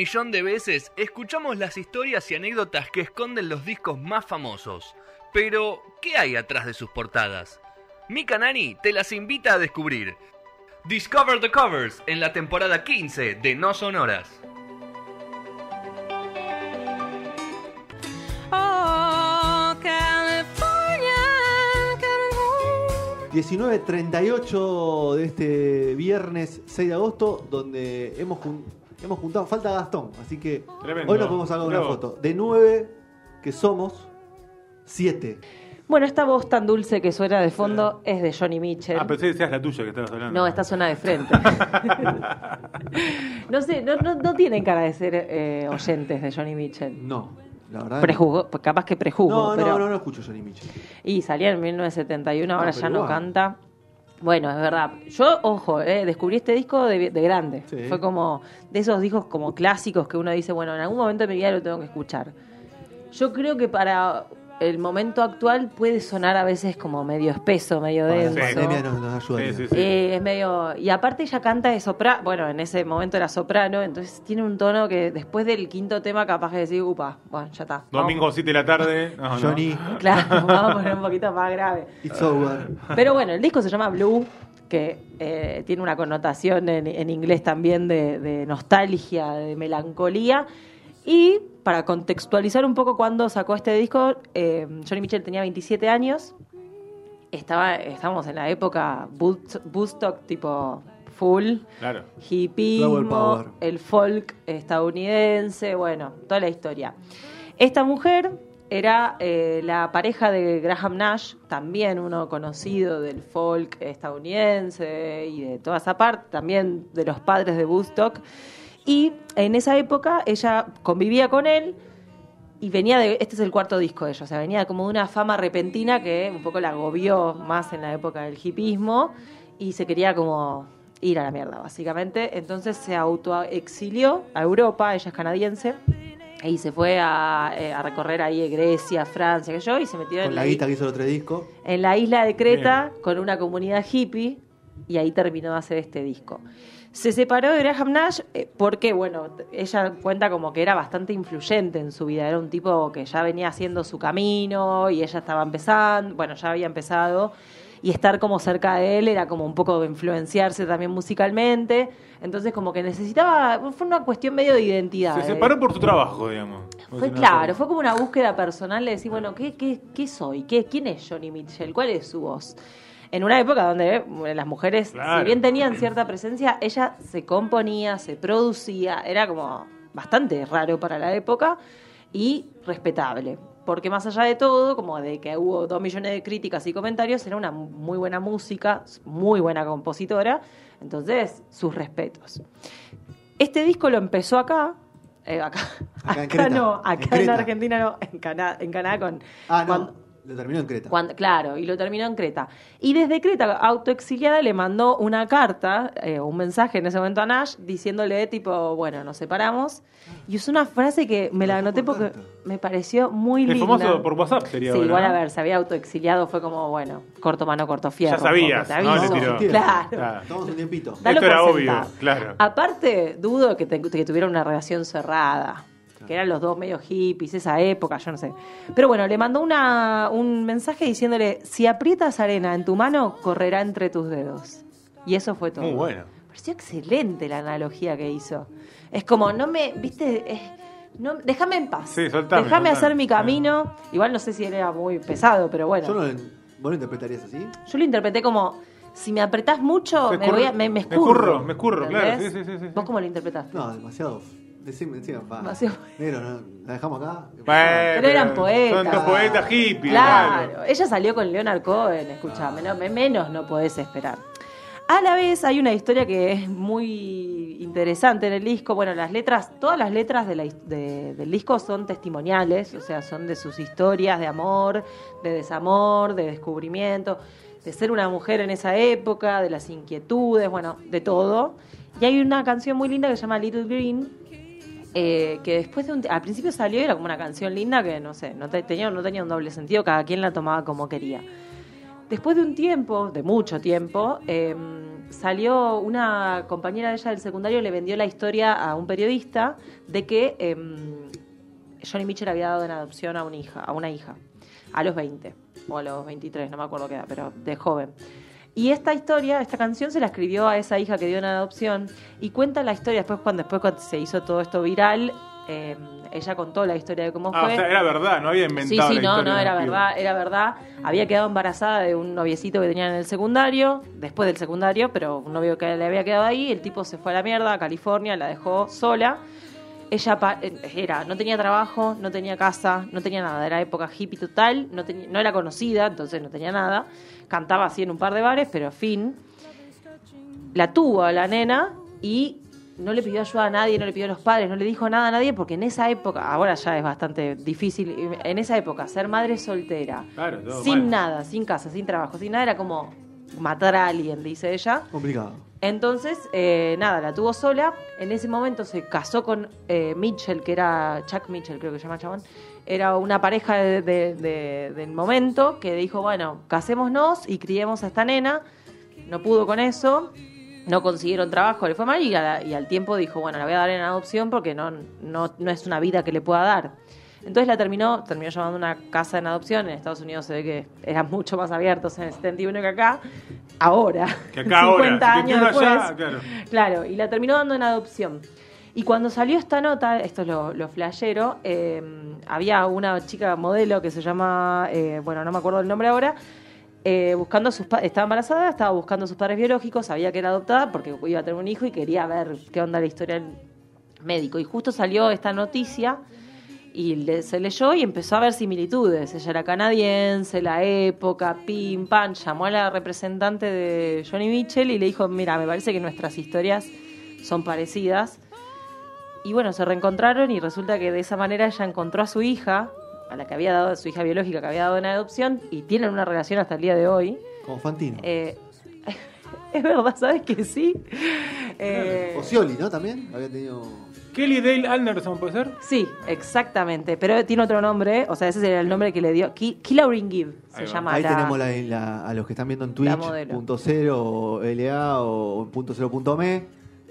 millón de veces escuchamos las historias y anécdotas que esconden los discos más famosos. Pero, ¿qué hay atrás de sus portadas? Mika Nani te las invita a descubrir. Discover the Covers en la temporada 15 de No Sonoras. Oh, California, coming home. 19.38 de este viernes 6 de agosto, donde hemos, jun- hemos juntado, falta Gastón, así que Tremendo. hoy nos podemos sacar una Bravo. foto. De 9 que somos, 7. Bueno, esta voz tan dulce que suena de fondo es de Johnny Mitchell. Ah, pensé que decías la tuya que estabas hablando. No, esta suena de frente. no sé, no, no, no tienen cara de ser eh, oyentes de Johnny Mitchell. No, la verdad. Prejuzgo, capaz que prejuzgo, No, no, pero... no, no escucho Johnny Mitchell. Y salía en 1971, ahora No, ya no igual. canta. Bueno, es verdad. Yo, ojo, eh, descubrí este disco de, de grande. Sí. Fue como de esos discos como clásicos que uno dice, bueno, en algún momento de mi vida lo tengo que escuchar. Yo creo que para el momento actual puede sonar a veces como medio espeso, medio Para la denso. pandemia nos, nos ayuda. Sí, sí, sí. Eh, es medio. Y aparte ella canta de soprano. Bueno, en ese momento era soprano, entonces tiene un tono que después del quinto tema capaz de decir, upa, bueno, ya está. Domingo 7 de la tarde. No, no. Johnny, Claro, vamos a poner un poquito más grave. it's over. Pero bueno, el disco se llama Blue, que eh, tiene una connotación en, en inglés también de, de nostalgia, de melancolía. Y para contextualizar un poco cuando sacó este disco, eh, Johnny Mitchell tenía 27 años. Estaba, estábamos en la época Wood- Woodstock tipo full, Claro. el folk estadounidense, bueno, toda la historia. Esta mujer era eh, la pareja de Graham Nash, también uno conocido del folk estadounidense y de toda esa parte, también de los padres de Woodstock. Y en esa época ella convivía con él y venía de, este es el cuarto disco de ella, o sea, venía como de una fama repentina que un poco la agobió más en la época del hipismo y se quería como ir a la mierda, básicamente. Entonces se autoexilió a Europa, ella es canadiense, y se fue a, eh, a recorrer ahí Grecia, Francia, que yo, y se metió Con en la la, guita que hizo el otro disco. en la isla de Creta con una comunidad hippie y ahí terminó de hacer este disco. Se separó de Graham Nash eh, porque, bueno, ella cuenta como que era bastante influyente en su vida. Era un tipo que ya venía haciendo su camino y ella estaba empezando, bueno, ya había empezado. Y estar como cerca de él era como un poco influenciarse también musicalmente. Entonces como que necesitaba, fue una cuestión medio de identidad. Se eh. separó por tu trabajo, digamos. Fue claro, fue como una búsqueda personal de decir, bueno, ¿qué, qué, qué soy? ¿Qué, ¿Quién es Johnny Mitchell? ¿Cuál es su voz? En una época donde eh, las mujeres, Claro. si bien tenían cierta presencia, ella se componía, se producía, era como bastante raro para la época y respetable. Porque más allá de todo, como de que hubo dos millones de críticas y comentarios, era una muy buena música, muy buena compositora, entonces sus respetos. Este disco lo empezó acá, eh, acá, Acá en acá Creta. no, acá en. Argentina no, en, Cana- en Canadá con... Ah, no. cuando- Lo terminó en Creta. cuando- claro, y lo terminó en Creta. Y desde Creta, autoexiliada, le mandó una carta, eh, un mensaje en ese momento a Nash, diciéndole tipo, bueno, nos separamos. Y usó una frase que me la anoté por porque me pareció muy El linda. famoso por WhatsApp sería Sí, ahora, igual ¿no? a ver, se había autoexiliado, fue como, bueno, corto mano, corto fierro. Ya sabías, ¿no? Le tiró. Claro. Claro. Tomamos un tiempito. Dalo Esto era obvio, claro. Aparte, dudo que, te- que una relación cerrada. Que eran los dos medio hippies, esa época, yo no sé. Pero bueno, le mandó una, un mensaje diciéndole: Si aprietas arena en tu mano, correrá entre tus dedos. Y eso fue todo. Muy bueno. Pareció excelente la analogía que hizo. Es como, no me, viste, Es- no, déjame en paz. Sí, soltame, Déjame soltame. hacer mi camino. Igual no sé si era muy pesado, pero bueno. Yo no, ¿Vos lo interpretarías así? Yo lo interpreté como, si me apretás mucho, Me me, voy a, escurro- me, me me escurro. escurro, me escurro, claro, sí, sí, sí, sí, ¿Vos cómo lo interpretaste? No, demasiado. Decime. Demasiado. Negro, ¿no? ¿la dejamos acá? Bueno, Pero eran poetas. Son dos poetas hippies. Claro, claro. ella salió con Leonard Cohen, escuchame, no, me- menos no podés esperar. A la vez hay una historia que es muy interesante en el disco. Bueno, las letras, todas las letras de la de- del disco son testimoniales, o sea, son de sus historias de amor, de desamor, de descubrimiento, de ser una mujer en esa época, de las inquietudes, bueno, de todo. Y hay una canción muy linda que se llama Little Green, eh, que después de un, al principio salió y era como una canción linda que no sé, no te- tenía, no tenía un doble sentido, cada quien la tomaba como quería. Después de un tiempo, de mucho tiempo, eh, salió una compañera de ella del secundario, le vendió la historia a un periodista de que eh, Johnny Mitchell había dado en adopción a una hija, a una hija, a los 20 o a los 23, no me acuerdo qué edad, pero de joven. Y esta historia, esta canción se la escribió a esa hija que dio en adopción y cuenta la historia después cuando después cuando se hizo todo esto viral, eh, ella contó la historia de cómo Ah, fue. o sea, era verdad, no había Sí, inventado sí, la no, historia no, era verdad, era verdad. Había quedado embarazada de un noviecito que tenía en el secundario, después del secundario, pero un novio que le había quedado ahí, el tipo se fue a la mierda, a California, la dejó sola. Ella era, no tenía trabajo, no tenía casa, no tenía nada, era época hippie total, no, tenía- no era conocida, entonces no tenía nada. Cantaba así en un par de bares, pero fin. La tuvo a la nena y no le pidió ayuda a nadie, no le pidió a los padres, no le dijo nada a nadie, porque en esa época, ahora ya es bastante difícil, en esa época ser madre soltera, Claro, sin mal. nada, sin casa, sin trabajo, sin nada, era como matar a alguien, dice ella. Complicado. Entonces, eh, nada, la tuvo sola. En ese momento se casó con eh, Mitchell, que era Chuck Mitchell, creo que se llama chabón. Era una pareja de- de- de- del momento que dijo, bueno, casémonos y criemos a esta nena. No pudo con eso, no consiguieron trabajo, le fue mal y, y al tiempo dijo, bueno, la voy a dar en adopción porque no, no, no es una vida que le pueda dar. Entonces la terminó, terminó llamando a una casa en adopción. En Estados Unidos se ve que eran mucho más abiertos en el 71 que acá. Ahora, Que acá ahora, 50 si te años después. allá, claro. Claro, y la terminó dando en adopción. Y cuando salió esta nota, esto es lo, lo flashero, eh, había una chica modelo que se llama, eh, bueno, no me acuerdo el nombre ahora, eh, buscando a sus estaba embarazada, estaba buscando a sus padres biológicos, sabía que era adoptada porque iba a tener un hijo y quería ver qué onda la historia del médico. Y justo salió esta noticia y le- se leyó y empezó a ver similitudes. Ella era canadiense, la época, pim, pam. Llamó a la representante de Johnny Mitchell y le dijo, mira, me parece que nuestras historias son parecidas. Y bueno, se reencontraron y resulta que de esa manera ella encontró a su hija, a la que había dado, a su hija biológica que había dado en adopción, y tienen una relación hasta el día de hoy. Como Fantino. Eh, es verdad, ¿sabes que sí? Eh, Ocioli, ¿no? También había tenido. Kelly Dale Anderson, ¿puede ser? Sí, exactamente. Pero tiene otro nombre, o sea, ese sería el nombre que le dio. Ki- Kilaurin Gibb se Ahí va. llama. Ahí la- tenemos la, la- a los que están viendo en Twitch, modelo. punto cero, o LA o punto cero punto me.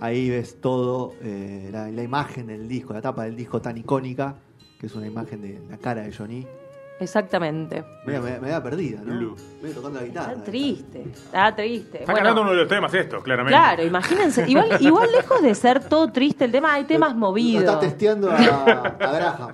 Ahí ves todo, eh, la, la imagen del disco, la tapa del disco tan icónica, que es una imagen de la cara de Johnny. Exactamente. Me, me, me da perdida, ¿no? Blue. Me voy tocando la guitarra. Está triste, está triste. Está Bueno, cantando uno de los temas estos, claramente. Claro, imagínense. Igual, igual lejos de ser todo triste el tema, hay temas Lo movidos. está testeando a, a Graham.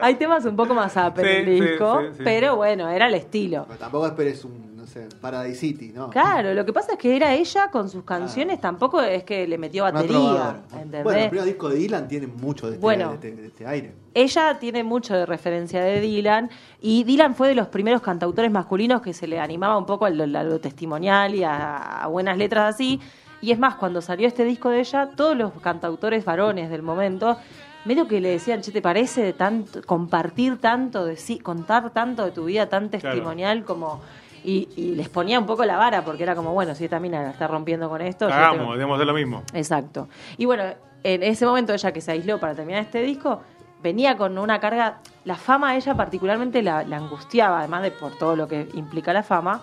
Hay temas un poco más up en Sí, el sí, disco, sí, sí. pero bueno, era el estilo. Pero tampoco esperes un, no sé, Paradise City, ¿no? Claro, lo que pasa es que era ella con sus canciones, tampoco es que le metió batería. ¿entendés? Bueno, el primer disco de Dylan tiene mucho de este, Bueno. de este- de este aire. Ella tiene mucho de referencia de Dylan y Dylan fue de los primeros cantautores masculinos que se le animaba un poco a lo, a lo testimonial y a, a buenas letras así. Y es más, cuando salió este disco de ella, todos los cantautores varones del momento, medio que le decían, che, ¿te parece tanto, compartir tanto de sí, contar tanto de tu vida tan testimonial como... Y, y les ponía un poco la vara porque era como, bueno, si esta mina la está rompiendo con esto... Hagamos, tengo- debemos hacer lo mismo. Exacto. Y bueno, en ese momento ella que se aisló para terminar este disco, venía con una carga, la fama a ella particularmente la, la angustiaba, además de por todo lo que implica la fama,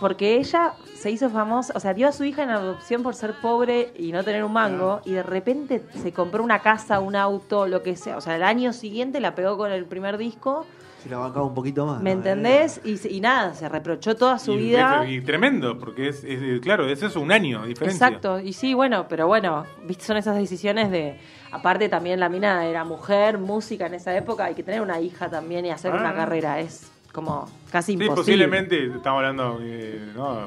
porque ella se hizo famosa, o sea, dio a su hija en adopción por ser pobre y no tener un mango, y de repente se compró una casa, un auto, lo que sea. O sea, el año siguiente la pegó con el primer disco, Se la bancaba un poquito más. ¿me ¿no? entendés? Y, nada, se reprochó toda su y, vida. Y tremendo, porque es, es- claro, es eso, un año de diferencia. Exacto, y sí, bueno, pero bueno, viste, son esas decisiones de. Aparte, también la mina era mujer, música en esa época, hay que tener una hija también y hacer Ah. una carrera, es como casi Sí, imposible. posiblemente, estamos hablando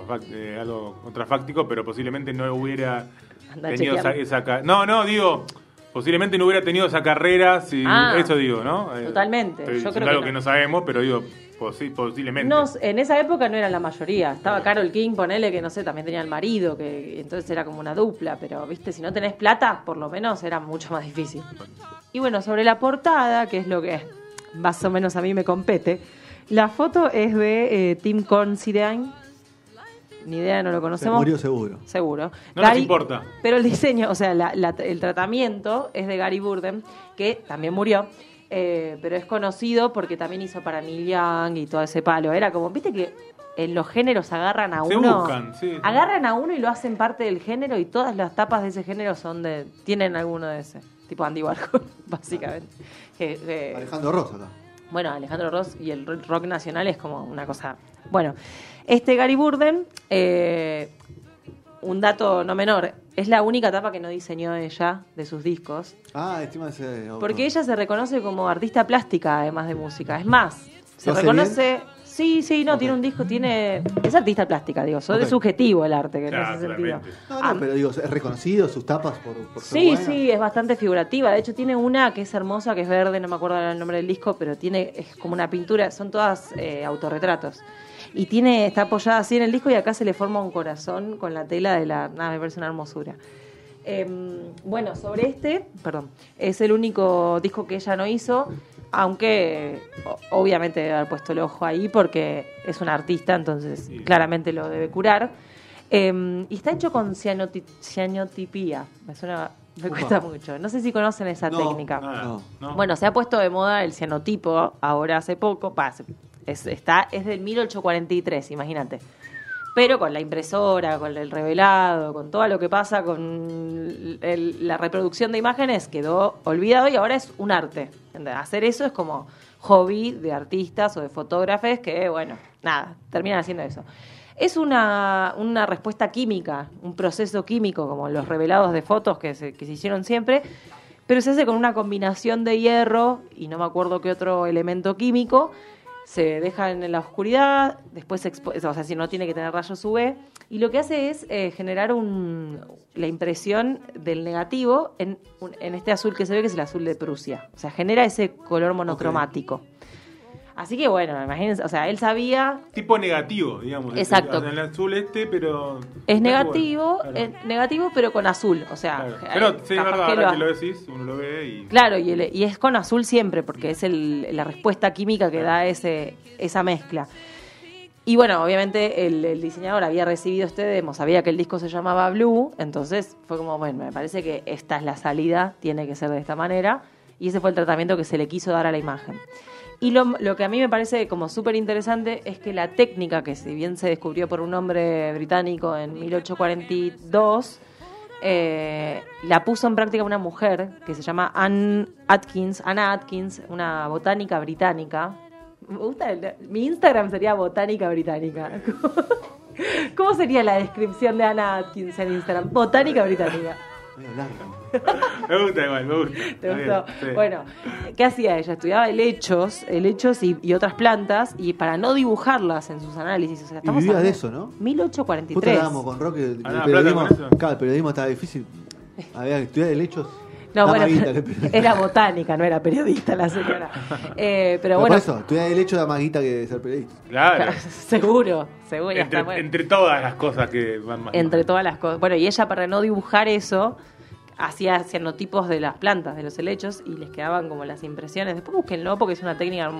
fac- de algo contrafáctico, pero posiblemente no hubiera Anda tenido esa, esa No, no, digo, posiblemente no hubiera tenido esa carrera si... Ah, eso digo, ¿no? Eh, totalmente, estoy yo creo que algo no. que no sabemos, pero digo, posi- posiblemente. No, en esa época no era la mayoría. Estaba Carol King, ponele que no sé, también tenía el marido, que entonces era como una dupla, pero viste, si no tenés plata, por lo menos era mucho más difícil. Y bueno, sobre la portada, que es lo que más o menos a mí me compete, la foto es de eh, Tim Considine. Ni idea, no lo Se conocemos. murió seguro. Seguro. No nos importa. Pero el diseño, o sea, la- la- el tratamiento es de Gary Burden, que también murió. eh, pero es conocido porque también hizo para Neil Young y todo ese palo. Era como, viste que en los géneros agarran a Se uno. buscan, sí. Agarran a uno y lo hacen parte del género y todas las tapas de ese género son de. tienen alguno de ese. Tipo Andy Warhol, básicamente. Que, que- Alejandro Ross acá. bueno, Alejandro Ross y el rock nacional es como una cosa. Bueno, este Gary Burden, eh, un dato no menor, es la única tapa que no diseñó ella de sus discos. Ah, encima ese. Porque ella se reconoce como artista plástica, además de música. Es más, se ¿Lo hace reconoce. Sí, sí, no, tiene un disco, tiene. Es artista plástica, digo. Solo Ok. es subjetivo el arte, que Claro, en ese sentido. claramente. No, Ah, no, pero digo, es reconocido sus tapas por, por ser Sí, buena. sí, es bastante figurativa. De hecho, tiene una que es hermosa, que es verde, no me acuerdo el nombre del disco, pero tiene es como una pintura, son todas eh, autorretratos. Y tiene está apoyada así en el disco y acá se le forma un corazón con la tela de la. Nada, me parece una hermosura. Em, bueno, sobre este, perdón, es el único disco que ella no hizo, aunque obviamente debe haber puesto el ojo ahí porque es una artista, entonces Sí. claramente lo debe curar. Em, y está hecho con cianoti- cianotipía, me suena, me Upa. cuesta mucho. No sé si conocen esa No, técnica. No. ¿no? Bueno, se ha puesto de moda el cianotipo ahora hace poco, pa, se- es, está, es del 1843, imagínate. Pero con la impresora, con el revelado, con todo lo que pasa con el- la reproducción de imágenes, quedó olvidado y ahora es un arte. Hacer eso es como hobby de artistas o de fotógrafos que, bueno, nada, terminan haciendo eso. Es una, una respuesta química, un proceso químico, como los revelados de fotos que se, que se hicieron siempre, pero se hace con una combinación de hierro y no me acuerdo qué otro elemento químico. Se deja en la oscuridad, después se expo- o sea, si no tiene que tener rayos UV, y lo que hace es eh, generar un, la impresión del negativo en, un- en este azul que se ve, que es el azul de Prusia. O sea, genera ese color monocromático. Así que bueno, imagínense, o sea, él sabía Tipo negativo, digamos. Exacto. En el azul este, pero. Es negativo, Claro. es negativo pero con azul, o sea, Claro. Pero sí, es verdad, que ahora lo- que lo decís, uno lo ve y. Claro, y, el- y es con azul siempre, porque es el- la respuesta química que da ese, esa mezcla. Y bueno, obviamente el, el diseñador había recibido este demo, sabía que el disco se llamaba Blue, entonces fue como, bueno, me parece que esta es la salida, tiene que ser de esta manera, y ese fue el tratamiento que se le quiso dar a la imagen. Y lo, lo que a mí me parece como súper interesante es que la técnica, que si bien se descubrió por un hombre británico en 1842, eh, la puso en práctica una mujer que se llama Anne Atkins, Anna Atkins, una botánica británica. Me gusta el- mi Instagram sería botánica británica. ¿Cómo sería la descripción de Anna Atkins en Instagram? Botánica británica. Me gusta igual, me gusta. ¿Te bien, gustó? sí. Bueno, ¿qué hacía ella? Estudiaba helechos, helechos y, y otras plantas y para no dibujarlas en sus análisis. O sea, Y estamos vivía de hablando- eso, ¿no? 1843. Justo hablábamos con Roque. El, Ah, no, periodismo, plata con eso. claro, el periodismo estaba difícil. Había que estudiar helechos. No, bueno, era botánica, no era periodista la señora. Eh, pero Pero bueno, por eso, estudiar derecho da más guita que ser periodista. Claro. seguro, seguro. Entre, está bueno. entre todas las cosas que van más. Entre todas las cosas. Bueno, y ella para no dibujar eso, hacía cianotipos de las plantas, de los helechos, y les quedaban como las impresiones. Después búsquenlo porque es una técnica...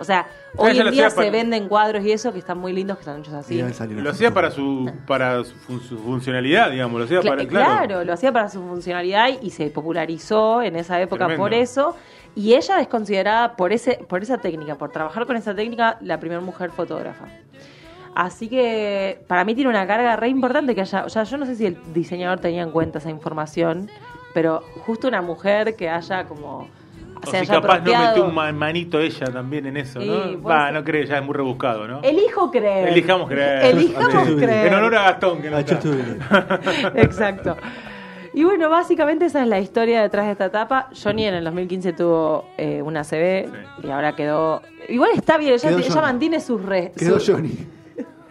O sea, hoy ella en día se para- venden cuadros y eso que están muy lindos, que están hechos así. Lo hacía para su para su, fun- su funcionalidad, digamos. Lo hacía Cla- para. claro. Claro. lo hacía para su funcionalidad y se popularizó en esa época Tremendo. por eso. Y ella es considerada por ese por esa técnica, por trabajar con esa técnica, la primera mujer fotógrafa. Así que para mí tiene una carga re importante que haya, o sea, yo no sé si el diseñador tenía en cuenta esa información, pero justo una mujer que haya como O si capaz no metió un ma- manito ella también en eso, Sí, ¿no? Va, ser. no cree, ya es muy rebuscado, ¿no? Elijo creer. Elijamos creer. Elijamos Sí. creer. En honor a Gastón, que no Ah, está. Exacto. Y bueno, básicamente esa es la historia detrás de esta etapa. Johnny en el 2015 tuvo eh, una CB Sí. y ahora quedó. Igual está bien, ella, ella Johnny. mantiene sus res. Quedó su- Johnny.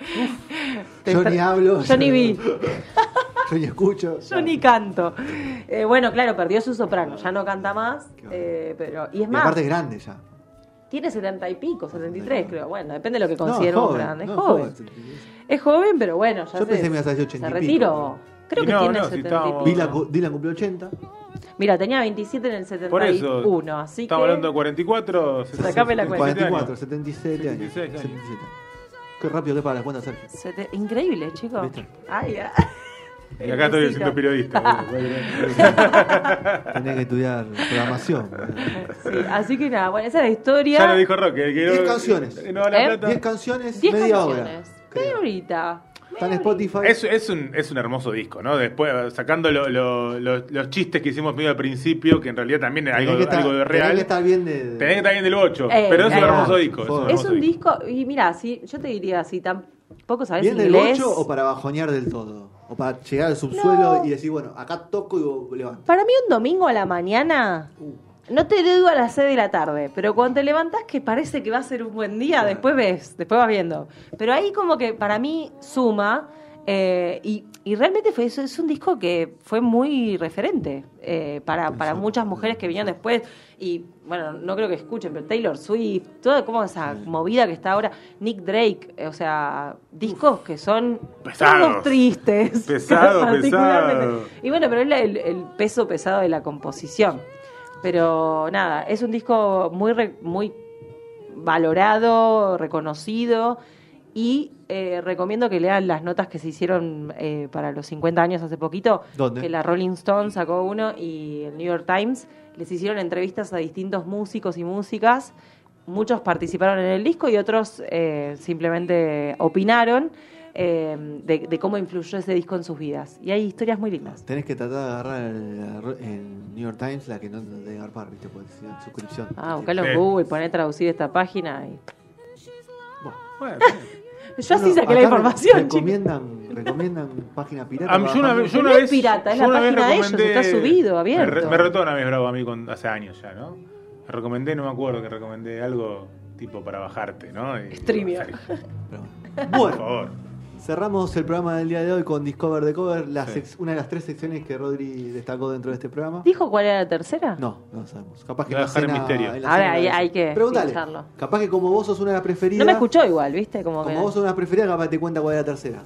Johnny hablo. Johnny B. Johnny escucho. Johnny canto. Eh, bueno, claro, perdió su soprano, ya no canta más. Eh, pero, y es Y más, aparte es grande ya. tiene 70 y pico, 73 creo. Bueno, depende de lo que No, considero joven, grande. Es no, joven. Es joven, pero bueno, ya Yo se, pensé que me ibas a decir 80 se y retiró. Creo Y que no, tiene no, si 70 y pico. Dylan, cu- Dylan cumplió 80. Mira, tenía 27 en el 71, Por eso. así Estamos que... hablando de 44. Sacame la cuenta. 44, 77 años. 76 años. 77. Qué rápido que para las cuentas, Sergio. Sete- Increíble, chicos. ¿Viste? Ay, ah. Y acá estoy siendo periodista. Tenés que estudiar programación. Sí, así que nada, bueno, esa es la historia. ya lo dijo Roque. el que Diez no- canciones. No, la ¿Eh? plata. 10 canciones, 10 media canciones. hora. Media creo. horita. Está en Spotify. Es, es, un, es un hermoso disco, ¿no? Después, sacando lo- lo- lo- los chistes que hicimos medio al principio, que en realidad también es Tenés algo, que estar- algo de tenés real. que estar bien de. de- Tenés que estar bien del 8, Eh, pero es un hermoso disco. Es un, Es disco. disco, y mira, si yo te diría, si tampoco sabes ¿Bien del inglés. 8 o para bajonear del todo? O para llegar al subsuelo No. y decir, bueno, acá toco y levanto. Para mí un domingo a la mañana, no te digo a las 6 de la tarde, pero cuando te levantás que parece que va a ser un buen día, Claro. después ves, después vas viendo. Pero ahí como que para mí suma, eh, y, y realmente fue es un disco que fue muy referente eh, para, para muchas mujeres que vinieron después, y bueno, no creo que escuchen, pero Taylor Swift, toda como esa movida que está ahora, Nick Drake, eh, o sea, discos que son Pesados. tristes. Pesado, pesado. Y bueno, pero es el, el peso pesado de la composición. Pero nada, es un disco muy, re- muy valorado, reconocido y eh, recomiendo que lean las notas que se hicieron eh, para los 50 años hace poquito. ¿Dónde? Que la Rolling Stone sacó uno y el New York Times les hicieron entrevistas a distintos músicos y músicas. Muchos participaron en el disco y otros eh, simplemente opinaron eh, de, de cómo influyó ese disco en sus vidas. Y hay historias muy lindas. Tenés que tratar de agarrar el, el New York Times, la que no te debe agarpar, ¿viste? Porque si no, suscripción. Ah, buscalo en. Google, poner traducir esta página. Y... Bueno, Yo así Bueno, saqué la información, chicos. recomiendan, recomiendan página pirata. Ah, para yo una, vez- yo No una es vez. pirata, es yo la una vez página de ellos, está subido, Me, abierto. re- me retó una vez Bravo a mí con, hace años ya, ¿no? Me recomendé, no me acuerdo, que recomendé algo tipo para bajarte, ¿no? Y- Streamio. Pero- Por Bueno, favor. Cerramos el programa del día de hoy con Discover the Cover, la Sí. una de las tres secciones que Rodri destacó dentro de este programa. ¿Dijo cuál era la tercera? No, no sabemos. Capaz que la dejar en misterio. en Ahora hay- que Preguntale. pincharlo. Capaz que como vos sos una de las preferidas. No me escuchó igual, ¿viste? Como, Como que... vos sos una preferida, capaz te cuenta cuál es la tercera.